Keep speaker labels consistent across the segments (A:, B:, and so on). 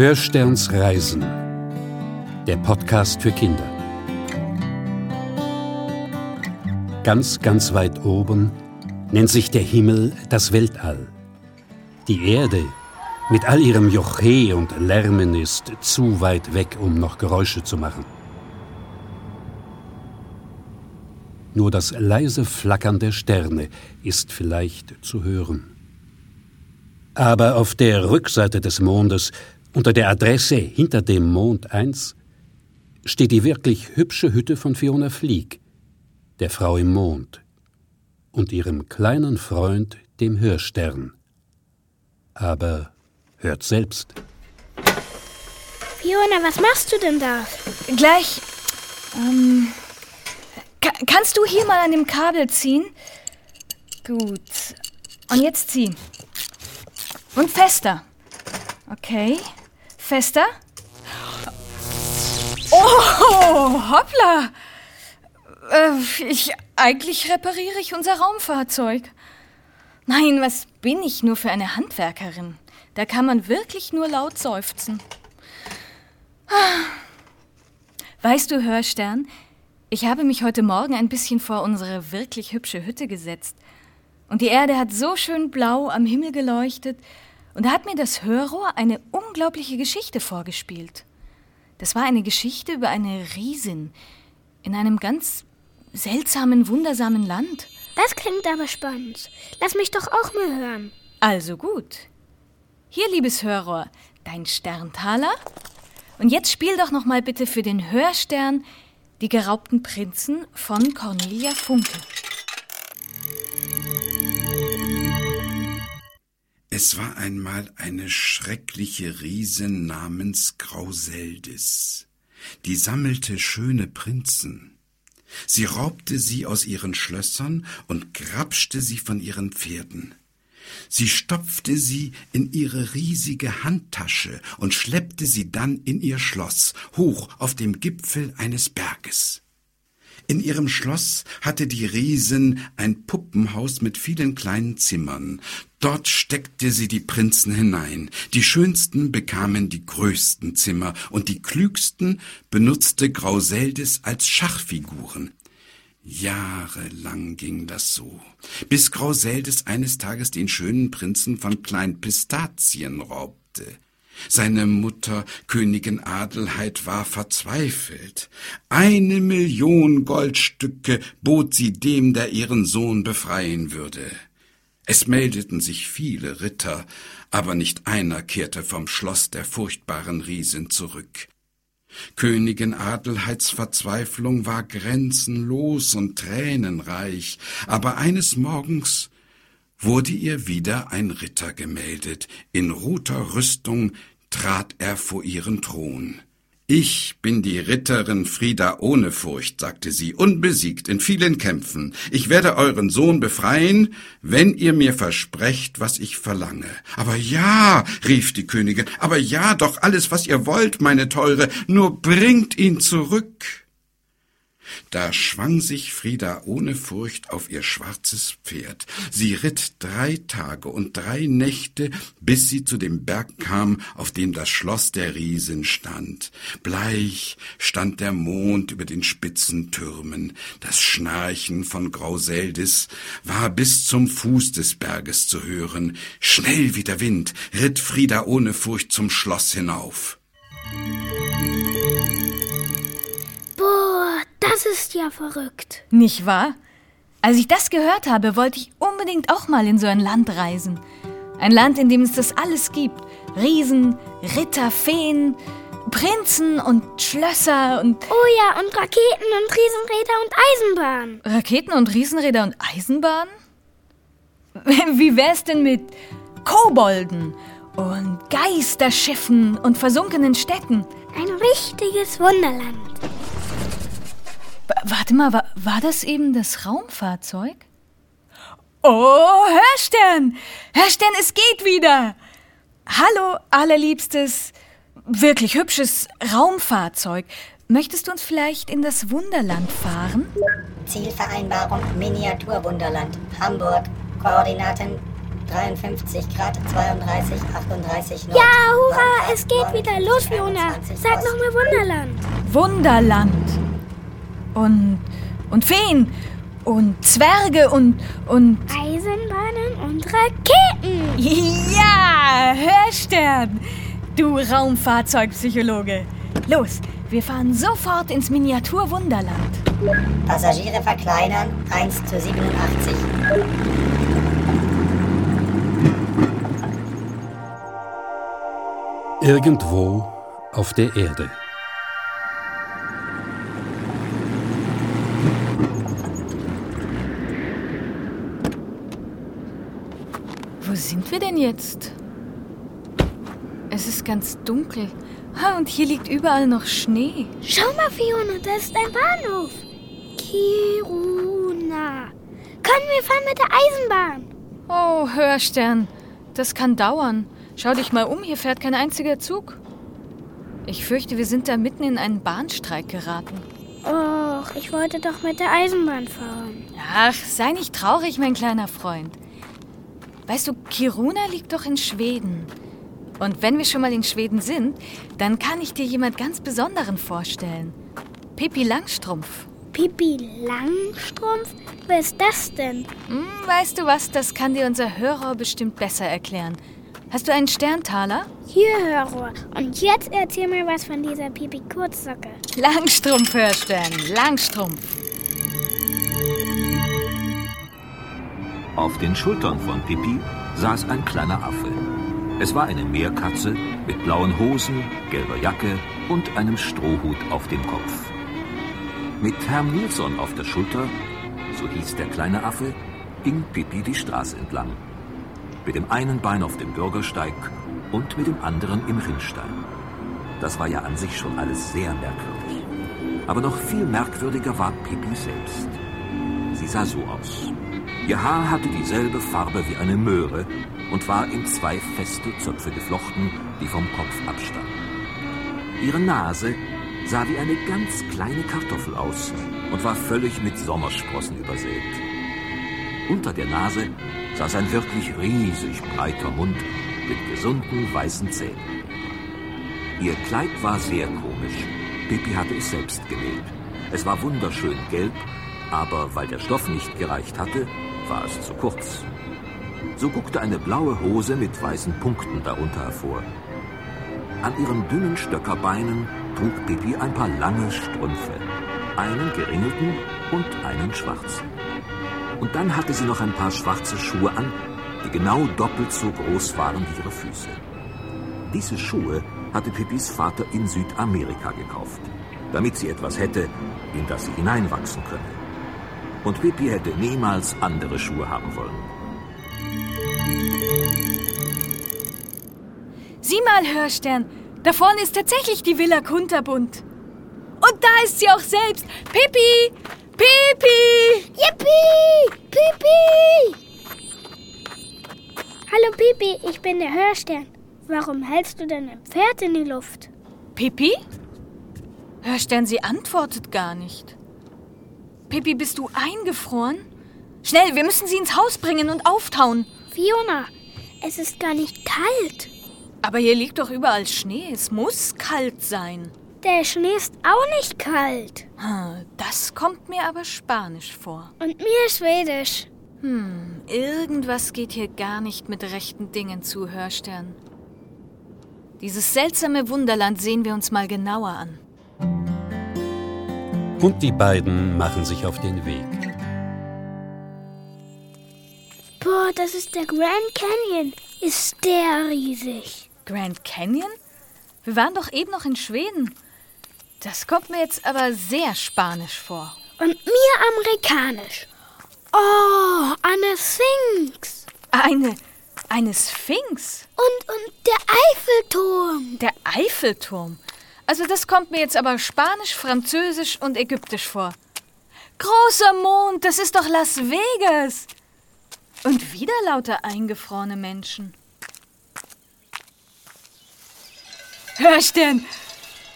A: Hörsterns Reisen. Der Podcast für Kinder. Ganz, ganz weit oben nennt sich der Himmel das Weltall. Die Erde mit all ihrem Joche und Lärmen ist zu weit weg, um noch Geräusche zu machen. Nur das leise Flackern der Sterne ist vielleicht zu hören. Aber auf der Rückseite des Mondes, unter der Adresse hinter dem Mond 1, steht die wirklich hübsche Hütte von Fiona Flieg, der Frau im Mond, und ihrem kleinen Freund, dem Hörstern. Aber hört selbst.
B: Fiona, was machst du denn da?
C: Gleich. Ähm, ka kannst du hier mal an dem Kabel ziehen? Gut. Und jetzt zieh. Und fester. Okay. Fester. Oh, hoppla. Äh, ich, eigentlich repariere ich unser Raumfahrzeug. Nein, was bin ich nur für eine Handwerkerin? Da kann man wirklich nur laut seufzen. Weißt du, Hörstern, ich habe mich heute Morgen ein bisschen vor unsere wirklich hübsche Hütte gesetzt. Und die Erde hat so schön blau am Himmel geleuchtet, und da hat mir das Hörrohr eine unglaubliche Geschichte vorgespielt. Das war eine Geschichte über eine Riesin in einem ganz seltsamen, wundersamen Land.
B: Das klingt aber spannend. Lass mich doch auch mal hören.
C: Also gut. Hier, liebes Hörrohr, dein Sterntaler. Und jetzt spiel doch noch mal bitte für den Hörstern die geraubten Prinzen von Cornelia Funke.
D: Es war einmal eine schreckliche Riesin namens Grauseldis. Die sammelte schöne Prinzen. Sie raubte sie aus ihren Schlössern und grapschte sie von ihren Pferden. Sie stopfte sie in ihre riesige Handtasche und schleppte sie dann in ihr Schloss, hoch auf dem Gipfel eines Berges. In ihrem Schloss hatte die Riesin ein Puppenhaus mit vielen kleinen Zimmern. Dort steckte sie die Prinzen hinein. Die schönsten bekamen die größten Zimmer und die klügsten benutzte Grauseldis als Schachfiguren. Jahrelang ging das so, bis Grauseldis eines Tages den schönen Prinzen von Klein Pistazien raubte. Seine Mutter, Königin Adelheid, war verzweifelt. Eine Million Goldstücke bot sie dem, der ihren Sohn befreien würde. Es meldeten sich viele Ritter, aber nicht einer kehrte vom Schloss der furchtbaren Riesin zurück. Königin Adelheids Verzweiflung war grenzenlos und tränenreich, aber eines Morgens wurde ihr wieder ein Ritter gemeldet, in roter Rüstung trat er vor ihren Thron. Ich bin die Ritterin Frieda ohne Furcht, sagte sie, unbesiegt in vielen Kämpfen. Ich werde euren Sohn befreien, wenn ihr mir versprecht, was ich verlange. Aber ja, rief die Königin, aber ja, doch alles, was ihr wollt, meine Teure, nur bringt ihn zurück. Da schwang sich Frieda ohne Furcht auf ihr schwarzes Pferd. Sie ritt drei Tage und drei Nächte, bis sie zu dem Berg kam, auf dem das Schloss der Riesin stand. Bleich stand der Mond über den spitzen Türmen. Das Schnarchen von Grauseldis war bis zum Fuß des Berges zu hören. Schnell wie der Wind ritt Frieda ohne Furcht zum Schloss hinauf.
B: Das ist ja verrückt.
C: Nicht wahr? Als ich das gehört habe, wollte ich unbedingt auch mal in so ein Land reisen. Ein Land, in dem es das alles gibt. Riesen, Ritter, Feen, Prinzen und Schlösser und...
B: Oh ja, und Raketen und Riesenräder und Eisenbahnen.
C: Raketen und Riesenräder und Eisenbahnen? Wie wär's denn mit Kobolden und Geisterschiffen und versunkenen Städten?
B: Ein richtiges Wunderland.
C: Warte mal, war, war das eben das Raumfahrzeug? Oh, Hörstern! Hörstern, es geht wieder! Hallo, allerliebstes, wirklich hübsches Raumfahrzeug. Möchtest du uns vielleicht in das Wunderland fahren?
E: Zielvereinbarung Miniaturwunderland, Hamburg. Koordinaten 53 Grad, 32, 38 Nord.
B: Ja, hurra, es geht wieder los, Fiona. Sag nochmal Wunderland.
C: Wunderland. Und, und Feen. Und Zwerge und, und...
B: Eisenbahnen und Raketen.
C: Ja, Hörstern. Du Raumfahrzeugpsychologe. Los, wir fahren sofort ins Miniaturwunderland.
E: Passagiere verkleinern, 1 zu 87.
A: Irgendwo auf der Erde.
C: Jetzt? Es ist ganz dunkel. Ha, und hier liegt überall noch Schnee.
B: Schau mal, Fiona, da ist ein Bahnhof. Kiruna. Können wir fahren mit der Eisenbahn?
C: Oh, Hörstern. Das kann dauern. Schau dich mal um, hier fährt kein einziger Zug. Ich fürchte, wir sind da mitten in einen Bahnstreik geraten.
B: Och, ich wollte doch mit der Eisenbahn fahren.
C: Ach, sei nicht traurig, mein kleiner Freund. Weißt du, Kiruna liegt doch in Schweden. Und wenn wir schon mal in Schweden sind, dann kann ich dir jemand ganz Besonderen vorstellen. Pippi Langstrumpf.
B: Pipi Langstrumpf? Wer ist das denn?
C: Hm, weißt du was, das kann dir unser Hörer bestimmt besser erklären. Hast du einen Sterntaler?
B: Hier, Hörer. Und jetzt erzähl mir was von dieser Pipi Kurzsocke.
C: Langstrumpf, Hörstern, Langstrumpf.
F: Auf den Schultern von Pippi saß ein kleiner Affe. Es war eine Meerkatze mit blauen Hosen, gelber Jacke und einem Strohhut auf dem Kopf. Mit Herrn Nilsson auf der Schulter, so hieß der kleine Affe, ging Pippi die Straße entlang. Mit dem einen Bein auf dem Bürgersteig und mit dem anderen im Rinnstein. Das war ja an sich schon alles sehr merkwürdig. Aber noch viel merkwürdiger war Pippi selbst. Sie sah so aus. Ihr Haar hatte dieselbe Farbe wie eine Möhre und war in zwei feste Zöpfe geflochten, die vom Kopf abstanden. Ihre Nase sah wie eine ganz kleine Kartoffel aus und war völlig mit Sommersprossen übersät. Unter der Nase saß ein wirklich riesig breiter Mund mit gesunden weißen Zähnen. Ihr Kleid war sehr komisch. Pippi hatte es selbst genäht. Es war wunderschön gelb, aber weil der Stoff nicht gereicht hatte, war es zu kurz. So guckte eine blaue Hose mit weißen Punkten darunter hervor. An ihren dünnen Stöckerbeinen trug Pippi ein paar lange Strümpfe, einen geringelten und einen schwarzen. Und dann hatte sie noch ein paar schwarze Schuhe an, die genau doppelt so groß waren wie ihre Füße. Diese Schuhe hatte Pippis Vater in Südamerika gekauft, damit sie etwas hätte, in das sie hineinwachsen könne. Und Pippi hätte niemals andere Schuhe haben wollen.
C: Sieh mal, Hörstern, da vorne ist tatsächlich die Villa Kunterbund. Und da ist sie auch selbst. Pippi! Pippi!
B: Yippie! Pipi! Hallo Pipi, ich bin der Hörstern. Warum hältst du denn ein Pferd in die Luft?
C: Pippi? Hörstern, sie antwortet gar nicht. Pippi, bist du eingefroren? Schnell, wir müssen sie ins Haus bringen und auftauen.
B: Fiona, es ist gar nicht kalt.
C: Aber hier liegt doch überall Schnee. Es muss kalt sein.
B: Der Schnee ist auch nicht kalt.
C: Das kommt mir aber spanisch vor.
B: Und mir Schwedisch.
C: Hm, irgendwas geht hier gar nicht mit rechten Dingen zu, Hörstern. Dieses seltsame Wunderland sehen wir uns mal genauer an.
A: Und die beiden machen sich auf den Weg.
B: Boah, das ist der Grand Canyon. Ist der riesig.
C: Grand Canyon? Wir waren doch eben noch in Schweden. Das kommt mir jetzt aber sehr spanisch vor.
B: Und mir amerikanisch. Oh, eine Sphinx.
C: Eine, eine Sphinx?
B: Und, und der Eiffelturm.
C: Der Eiffelturm? Also das kommt mir jetzt aber spanisch, französisch und ägyptisch vor. Großer Mond, das ist doch Las Vegas. Und wieder lauter eingefrorene Menschen. Hörstern,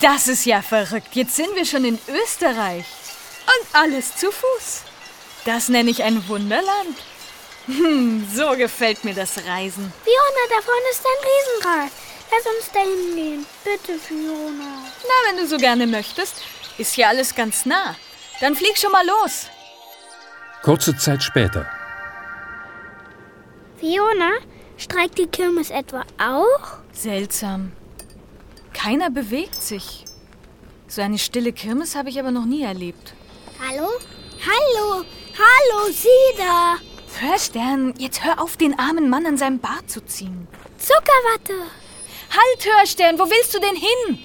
C: das ist ja verrückt. Jetzt sind wir schon in Österreich. Und alles zu Fuß. Das nenne ich ein Wunderland. Hm, so gefällt mir das Reisen.
B: Fiona, da vorne ist ein Riesenrad. Lass uns da hingehen. Bitte, Fiona.
C: Na, wenn du so gerne möchtest, ist hier alles ganz nah. Dann flieg schon mal los.
A: Kurze Zeit später.
B: Fiona, streikt die Kirmes etwa auch?
C: Seltsam. Keiner bewegt sich. So eine stille Kirmes habe ich aber noch nie erlebt.
B: Hallo? Hallo? Hallo, Sie da!
C: Hörstern, jetzt hör auf, den armen Mann an seinem Bart zu ziehen.
B: Zuckerwatte!
C: Halt, Hörstern, wo willst du denn hin?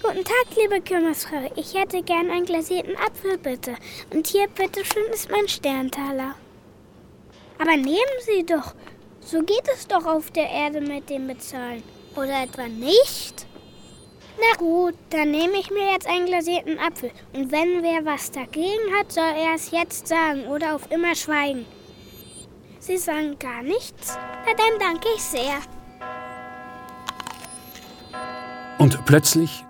B: Guten Tag, liebe Kirmesfrau. Ich hätte gern einen glasierten Apfel, bitte. Und hier, bitteschön, ist mein Sterntaler. Aber nehmen Sie doch. So geht es doch auf der Erde mit dem Bezahlen. Oder etwa nicht? Na gut, dann nehme ich mir jetzt einen glasierten Apfel. Und wenn wer was dagegen hat, soll er es jetzt sagen oder auf immer schweigen. Sie sagen gar nichts? Na dann danke ich sehr.
A: Und plötzlich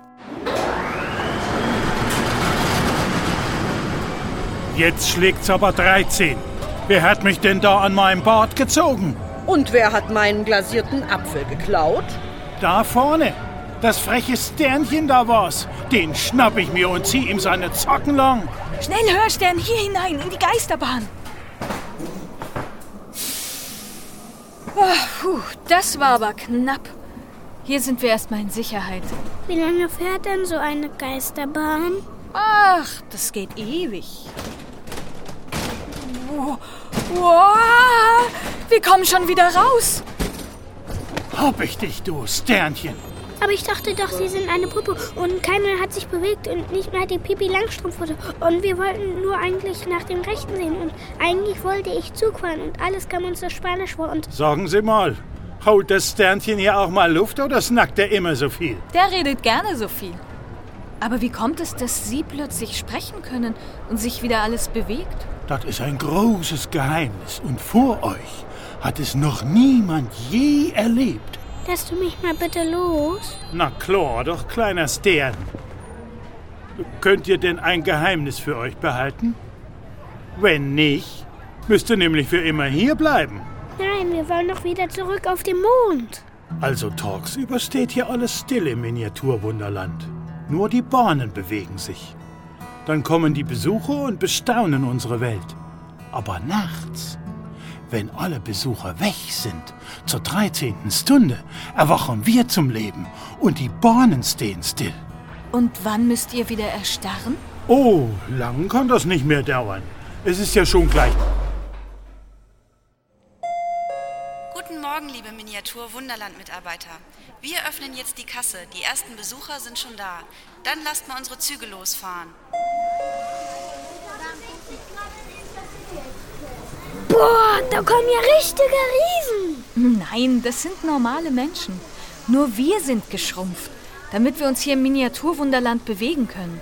G: Jetzt schlägt's aber 13. Wer hat mich denn da an meinem Bart gezogen?
H: Und wer hat meinen glasierten Apfel geklaut?
G: Da vorne. Das freche Sternchen da war's. Den schnapp ich mir und zieh ihm seine Zocken lang.
C: Schnell, Hörstern, hier hinein, in die Geisterbahn. Oh, puh, das war aber knapp. Hier sind wir erstmal in Sicherheit.
B: Wie lange fährt denn so eine Geisterbahn?
C: Ach, das geht ewig. Wow, wow, wir kommen schon wieder raus.
G: Hab ich dich, du Sternchen.
B: Aber ich dachte doch, Sie sind eine Puppe und keiner hat sich bewegt und nicht mal die Pipi Langstrumpffoto. Und wir wollten nur eigentlich nach dem Rechten sehen und eigentlich wollte ich Zug fahren und alles kam uns so spanisch vor und
G: Sagen Sie mal, haut das Sternchen hier auch mal Luft oder snackt er immer so viel?
C: Der redet gerne so viel. Aber wie kommt es, dass Sie plötzlich sprechen können und sich wieder alles bewegt?
G: Das ist ein großes Geheimnis und vor euch hat es noch niemand je erlebt.
B: lässt du mich mal bitte los?
G: Na klar, doch kleiner Stern. Könnt ihr denn ein Geheimnis für euch behalten? Wenn nicht, müsst ihr nämlich für immer hier bleiben.
B: Nein, wir wollen doch wieder zurück auf den Mond.
G: Also tagsüber steht hier alles still im Miniaturwunderland. Nur die Bahnen bewegen sich. Dann kommen die Besucher und bestaunen unsere Welt. Aber nachts, wenn alle Besucher weg sind, zur 13. Stunde, erwachen wir zum Leben und die Bahnen stehen still.
C: Und wann müsst ihr wieder erstarren?
G: Oh, lang kann das nicht mehr dauern. Es ist ja schon gleich.
I: Liebe Miniatur-Wunderland-Mitarbeiter. Wir öffnen jetzt die Kasse. Die ersten Besucher sind schon da. Dann lasst mal unsere Züge losfahren.
B: Boah, da kommen ja richtige Riesen.
C: Nein, das sind normale Menschen. Nur wir sind geschrumpft, damit wir uns hier im Miniaturwunderland bewegen können.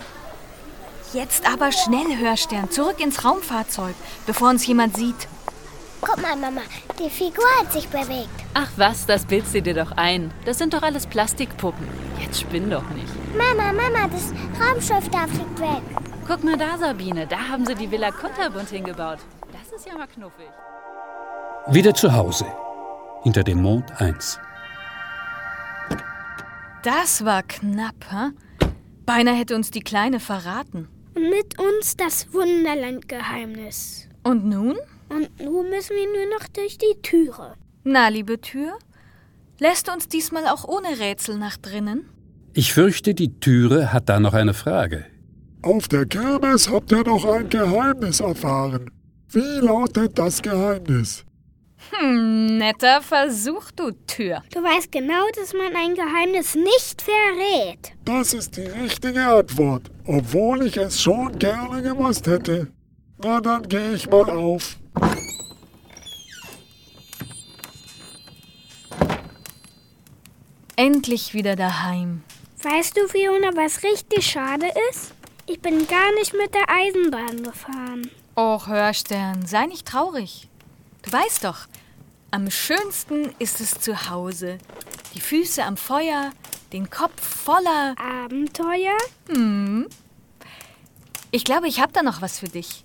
C: Jetzt aber schnell, Hörstern, zurück ins Raumfahrzeug, bevor uns jemand sieht.
B: Guck mal, Mama, die Figur hat sich bewegt.
J: Ach was, das bildst du dir doch ein. Das sind doch alles Plastikpuppen. Jetzt spinn doch nicht.
B: Mama, Mama, das Raumschiff da fliegt weg.
J: Guck mal da, Sabine. Da haben sie die Villa Kunterbund hingebaut. Das ist ja mal knuffig.
A: Wieder zu Hause. Hinter dem Mond 1.
C: Das war knapp, hä? Beinahe hätte uns die Kleine verraten.
B: Und mit uns das Wunderlandgeheimnis.
C: Und nun?
B: Und nun müssen wir nur noch durch die Türe.
C: Na, liebe Tür, lässt du uns diesmal auch ohne Rätsel nach drinnen?
A: Ich fürchte, die Türe hat da noch eine Frage.
K: Auf der Kirmes habt ihr noch ein Geheimnis erfahren. Wie lautet das Geheimnis?
C: Hm, netter Versuch, du Tür.
B: Du weißt genau, dass man ein Geheimnis nicht verrät.
K: Das ist die richtige Antwort, obwohl ich es schon gerne gewusst hätte. Na, dann gehe ich mal auf.
C: Endlich wieder daheim.
B: Weißt du, Fiona, was richtig schade ist? Ich bin gar nicht mit der Eisenbahn gefahren.
C: Och, Hörstern, sei nicht traurig. Du weißt doch, am schönsten ist es zu Hause. Die Füße am Feuer, den Kopf voller
B: Abenteuer?
C: Hm. Ich glaube, ich habe da noch was für dich.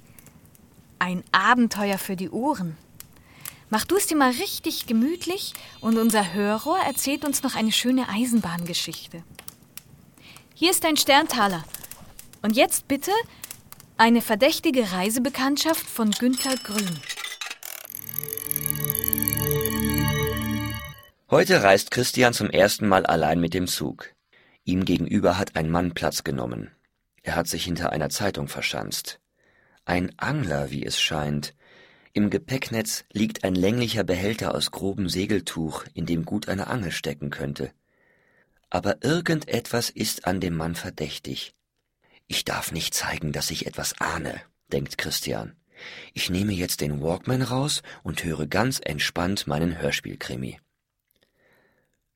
C: Ein Abenteuer für die Ohren. Mach du es dir mal richtig gemütlich und unser Hörrohr erzählt uns noch eine schöne Eisenbahngeschichte. Hier ist dein Sterntaler. Und jetzt bitte eine verdächtige Reisebekanntschaft von Günther Grün.
L: Heute reist Christian zum ersten Mal allein mit dem Zug. Ihm gegenüber hat ein Mann Platz genommen. Er hat sich hinter einer Zeitung verschanzt. Ein Angler, wie es scheint. Im Gepäcknetz liegt ein länglicher Behälter aus grobem Segeltuch, in dem gut eine Angel stecken könnte. Aber irgendetwas ist an dem Mann verdächtig. Ich darf nicht zeigen, dass ich etwas ahne, denkt Christian. Ich nehme jetzt den Walkman raus und höre ganz entspannt meinen Hörspielkrimi.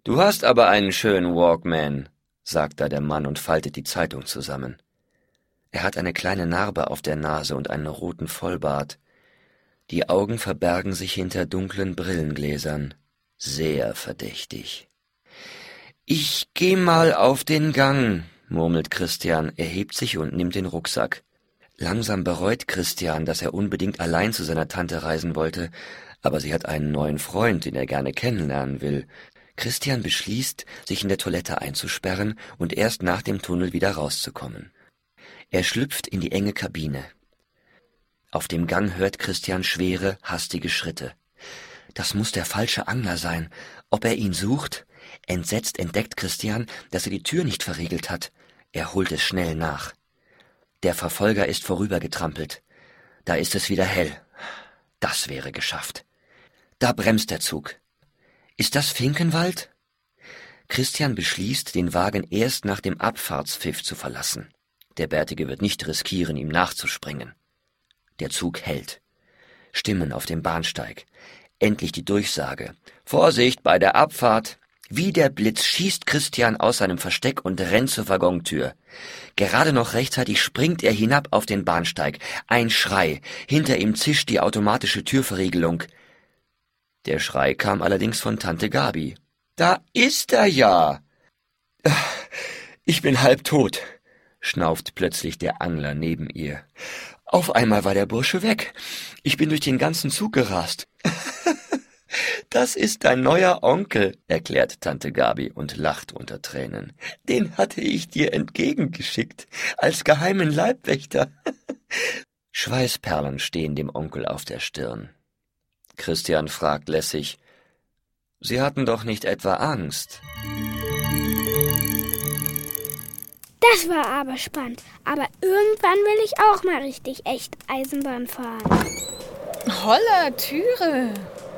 L: Du hast aber einen schönen Walkman, sagt da der Mann und faltet die Zeitung zusammen. Er hat eine kleine Narbe auf der Nase und einen roten Vollbart. Die Augen verbergen sich hinter dunklen Brillengläsern. Sehr verdächtig. Ich geh mal auf den Gang, murmelt Christian, erhebt sich und nimmt den Rucksack. Langsam bereut Christian, dass er unbedingt allein zu seiner Tante reisen wollte, aber sie hat einen neuen Freund, den er gerne kennenlernen will. Christian beschließt, sich in der Toilette einzusperren und erst nach dem Tunnel wieder rauszukommen. Er schlüpft in die enge Kabine. Auf dem Gang hört Christian schwere, hastige Schritte. Das muss der falsche Angler sein. Ob er ihn sucht? Entsetzt entdeckt Christian, dass er die Tür nicht verriegelt hat. Er holt es schnell nach. Der Verfolger ist vorübergetrampelt. Da ist es wieder hell. Das wäre geschafft. Da bremst der Zug. Ist das Finkenwald? Christian beschließt, den Wagen erst nach dem Abfahrtspfiff zu verlassen. Der Bärtige wird nicht riskieren, ihm nachzuspringen. Der Zug hält. Stimmen auf dem Bahnsteig. Endlich die Durchsage. Vorsicht bei der Abfahrt. Wie der Blitz schießt Christian aus seinem Versteck und rennt zur Waggontür. Gerade noch rechtzeitig springt er hinab auf den Bahnsteig. Ein Schrei. Hinter ihm zischt die automatische Türverriegelung. Der Schrei kam allerdings von Tante Gabi. Da ist er ja. Ich bin halb tot, schnauft plötzlich der Angler neben ihr. Auf einmal war der Bursche weg. Ich bin durch den ganzen Zug gerast. Das ist dein neuer Onkel, erklärt Tante Gabi und lacht unter Tränen. Den hatte ich dir entgegengeschickt, als geheimen Leibwächter. Schweißperlen stehen dem Onkel auf der Stirn. Christian fragt lässig, Sie hatten doch nicht etwa Angst?
B: Das war aber spannend. Aber irgendwann will ich auch mal richtig echt Eisenbahn fahren.
C: Holla, Türe.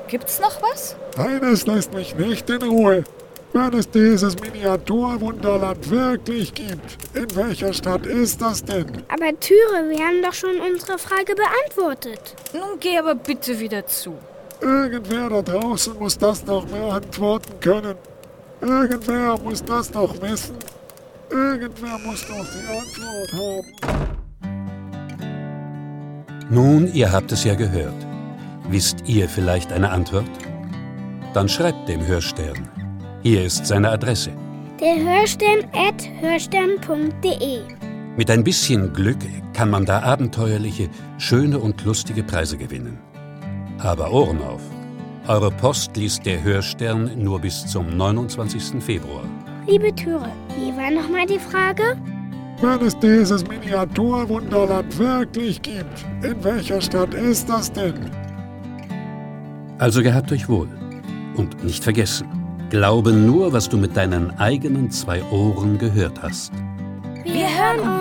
C: Gibt's noch was?
K: Eines lässt mich nicht in Ruhe. Wenn es dieses Miniaturwunderland wirklich gibt, in welcher Stadt ist das denn?
B: Aber Türe, wir haben doch schon unsere Frage beantwortet.
C: Nun geh aber bitte wieder zu.
K: Irgendwer da draußen muss das noch beantworten können. Irgendwer muss das doch wissen. Irgendwer muss doch die Antwort
A: haben. Nun, ihr habt es ja gehört. Wisst ihr vielleicht eine Antwort? Dann schreibt dem Hörstern. Hier ist seine Adresse.
B: Der Hörstern at hörstern.de.
A: Mit ein bisschen Glück kann man da abenteuerliche, schöne und lustige Preise gewinnen. Aber Ohren auf! Eure Post liest der Hörstern nur bis zum 29. Februar.
B: Liebe Türe, wie war nochmal die Frage?
K: Wenn es dieses Miniaturwunderland wirklich gibt, in welcher Stadt ist das denn?
A: Also gehabt euch wohl. Und nicht vergessen, glaube nur, was du mit deinen eigenen zwei Ohren gehört hast.
B: Wir hören uns.